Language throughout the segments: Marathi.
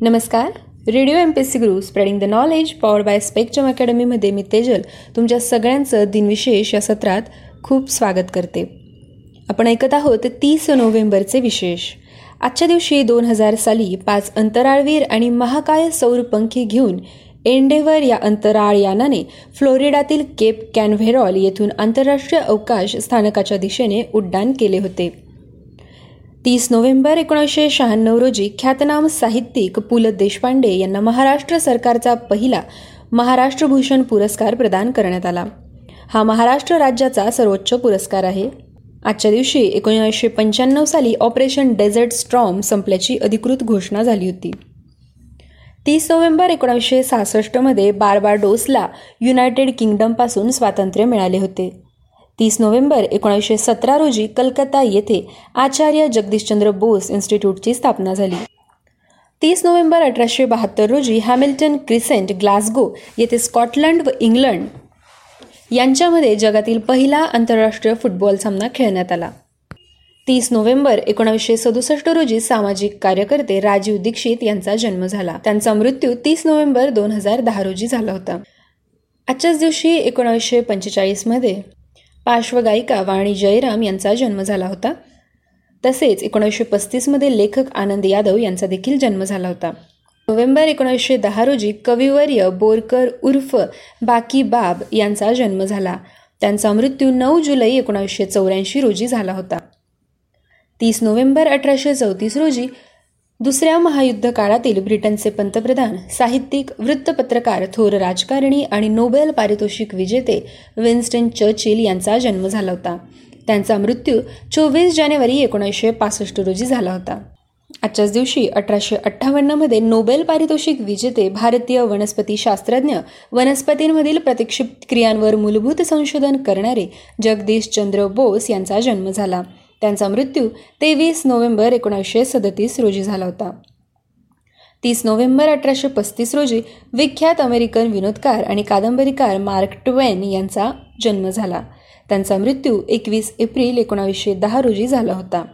नमस्कार. Radio M P S C Guru spreading the knowledge power by spectrum अकॅडमीमध्ये मी तेजल तुमच्या सगळ्यांचं दिनविशेष या सत्रात खूप स्वागत करते. आपण ऐकत आहोत तीस नोव्हेंबरचे विशेष. आजच्या दिवशी दोन हजार साली पाच अंतराळवीर आणि महाकाय सौरपंखी घेऊन एंडेव्हर या अंतराळ यानाने फ्लोरिडातील केप कॅनव्हेरॉल येथून आंतरराष्ट्रीय अवकाश स्थानकाच्या दिशेने उड्डाण केले होते. तीस नोव्हेंबर एकोणीसशे शहाण्णव रोजी ख्यातनाम साहित्यिक पु ल देशपांडे यांना महाराष्ट्र सरकारचा पहिला महाराष्ट्रभूषण पुरस्कार प्रदान करण्यात आला. हा महाराष्ट्र राज्याचा सर्वोच्च पुरस्कार आहे. आजच्या दिवशी एकोणीसशे पंच्याण्णव साली ऑपरेशन डेझर्ट स्ट्रॉम संपल्याची अधिकृत घोषणा झाली होती. तीस नोव्हेंबर एकोणीसशे सहासष्टमध्ये बारबाडोसला युनायटेड किंगडमपासून स्वातंत्र्य मिळाले होते. तीस नोव्हेंबर एकोणीसशे सतरा रोजी कलकत्ता येथे आचार्य जगदीशचंद्र बोस इन्स्टिट्यूटची स्थापना झाली. तीस नोव्हेंबर अठराशे बहात्तर रोजी हॅमिल्टन क्रिसेंट ग्लासगो येथे स्कॉटलंड व इंग्लंड यांच्यामध्ये जगातील पहिला आंतरराष्ट्रीय फुटबॉल सामना खेळण्यात आला. तीस नोव्हेंबर एकोणीसशे सदुसष्ट रोजी सामाजिक कार्यकर्ते राजीव दीक्षित यांचा जन्म झाला. त्यांचा मृत्यू तीस नोव्हेंबर दोन हजार दहा रोजी झाला होता. आजच्याच दिवशी एकोणीसशे पंचेचाळीसमध्ये पार्श्वगायिका वाणी जयराम यांचा जन्म झाला होता. तसेच एकोणीसशे पस्तीसमध्ये लेखक आनंद यादव यांचा देखील जन्म झाला होता. नोव्हेंबर एकोणीसशे दहा रोजी कविवर्य बोरकर उर्फ बाकी बाब यांचा जन्म झाला. त्यांचा मृत्यू नऊ जुलै एकोणीसशे चौऱ्याऐंशी रोजी झाला होता. तीस नोव्हेंबर अठराशे चौतीस रोजी दुसऱ्या महायुद्ध काळातील ब्रिटनचे पंतप्रधान साहित्यिक वृत्तपत्रकार थोर राजकारणी आणि नोबेल पारितोषिक विजेते विन्स्टन चर्चिल यांचा जन्म झाला होता. त्यांचा मृत्यू चोवीस जानेवारी एकोणीसशे पासष्ट रोजी झाला होता. आजच्याच दिवशी अठराशे अठ्ठावन्नमध्ये नोबेल पारितोषिक विजेते भारतीय वनस्पती शास्त्रज्ञ वनस्पतींमधील प्रतिक्षिप्त क्रियांवर मूलभूत संशोधन करणारे जगदीश चंद्र बोस यांचा जन्म झाला. त्यांचा मृत्यू तेवीस नोव्हेंबर एकोणीसशे सदतीस रोजी झाला होता. तीस नोव्हेंबर अठराशे पस्तीस रोजी विख्यात अमेरिकन विनोदकार आणि कादंबरीकार मार्क ट्वेन यांचा जन्म झाला. त्यांचा मृत्यू एकवीस एप्रिल एकोणावीसशे दहा रोजी झाला होता.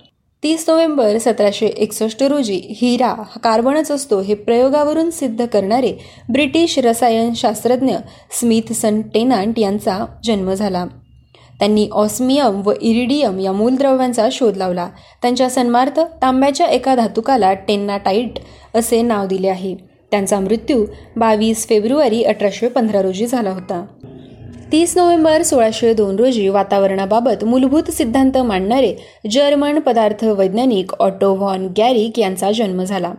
तीस नोव्हेंबर सतराशे एकसष्ट रोजी हिरा हा कार्बनच असतो हे प्रयोगावरून सिद्ध करणारे ब्रिटिश रसायनशास्त्रज्ञ स्मिथसन टेनांट यांचा जन्म झाला. त्यांनी ऑस्मियम व इरिडियम या मूलद्रव्यांचा शोध लावला. त्यांच्या सन्मार्थ तांब्याच्या एका धातुकाला टेन्नाटाईट असे नाव दिले आहे. त्यांचा मृत्यू बावीस फेब्रुवारी अठराशे पंधरा रोजी झाला होता. तीस नोव्हेंबर सोळाशे दोन रोजी वातावरणाबाबत मूलभूत सिद्धांत मांडणारे जर्मन पदार्थ वैज्ञानिक ऑटो व्हॉन गॅरिक यांचा जन्म झाला.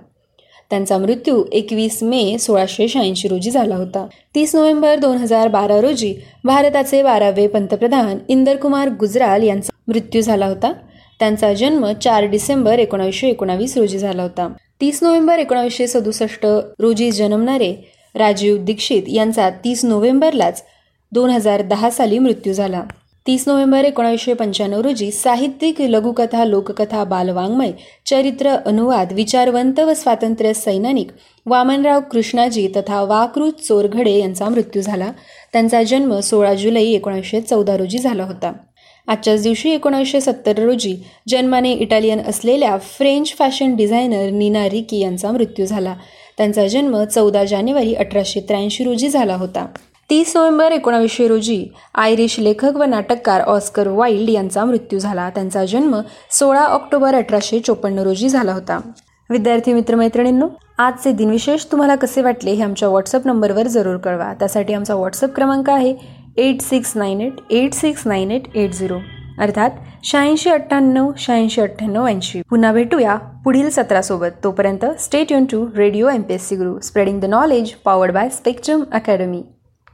त्यांचा मृत्यू एकवीस मे सोळाशे शहाऐंशी रोजी झाला होता. तीस नोव्हेंबर दोन हजार बारा रोजी भारताचे बारावे पंतप्रधान इंदरकुमार गुजराल यांचा मृत्यू झाला होता. त्यांचा जन्म चार डिसेंबर एकोणावीसशे एकोणावीस रोजी झाला होता. तीस नोव्हेंबर एकोणावीसशे सदुसष्ट रोजी जन्मणारे राजीव दीक्षित यांचा तीस नोव्हेंबरलाच दोन हजार दहा साली मृत्यू झाला. तीस नोव्हेंबर एकोणीसशे पंच्याण्णव रोजी साहित्यिक लघुकथा लोककथा बालवाङ्मय चरित्र अनुवाद विचारवंत व स्वातंत्र्य सैनानिक वामनराव कृष्णाजी तथा वाकृत चोरघडे यांचा मृत्यू झाला. त्यांचा जन्म सोळा जुलै एकोणीसशे चौदा रोजी झाला होता. आजच्याच दिवशी एकोणीसशे सत्तर रोजी जन्माने इटालियन असलेल्या French fashion designer Nina Ricci यांचा मृत्यू झाला. त्यांचा जन्म चौदा जानेवारी अठराशे त्र्याऐंशी रोजी झाला होता. तीस नोव्हेंबर एकोणावीसशे रोजी आयरिश लेखक व नाटककार ऑस्कर वाईल्ड यांचा मृत्यू झाला. त्यांचा जन्म सोळा ऑक्टोबर अठराशे चोपन्न रोजी झाला होता. विद्यार्थी मित्रमैत्रिणींनो आजचे दिनविशेष तुम्हाला कसे वाटले हे आमच्या व्हॉट्सअप नंबरवर जरूर कळवा. त्यासाठी आमचा व्हॉट्सअप क्रमांक आहे eight six nine eight eight six nine eight eight zero अर्थात शहाऐंशी अठ्ठ्याण्णव शहाऐंशी अठ्ठ्याण्णव ऐंशी. पुन्हा भेटूया पुढील सत्रासोबत. तोपर्यंत state युन to radio M P S C Guru spreading the knowledge powered by spectrum academy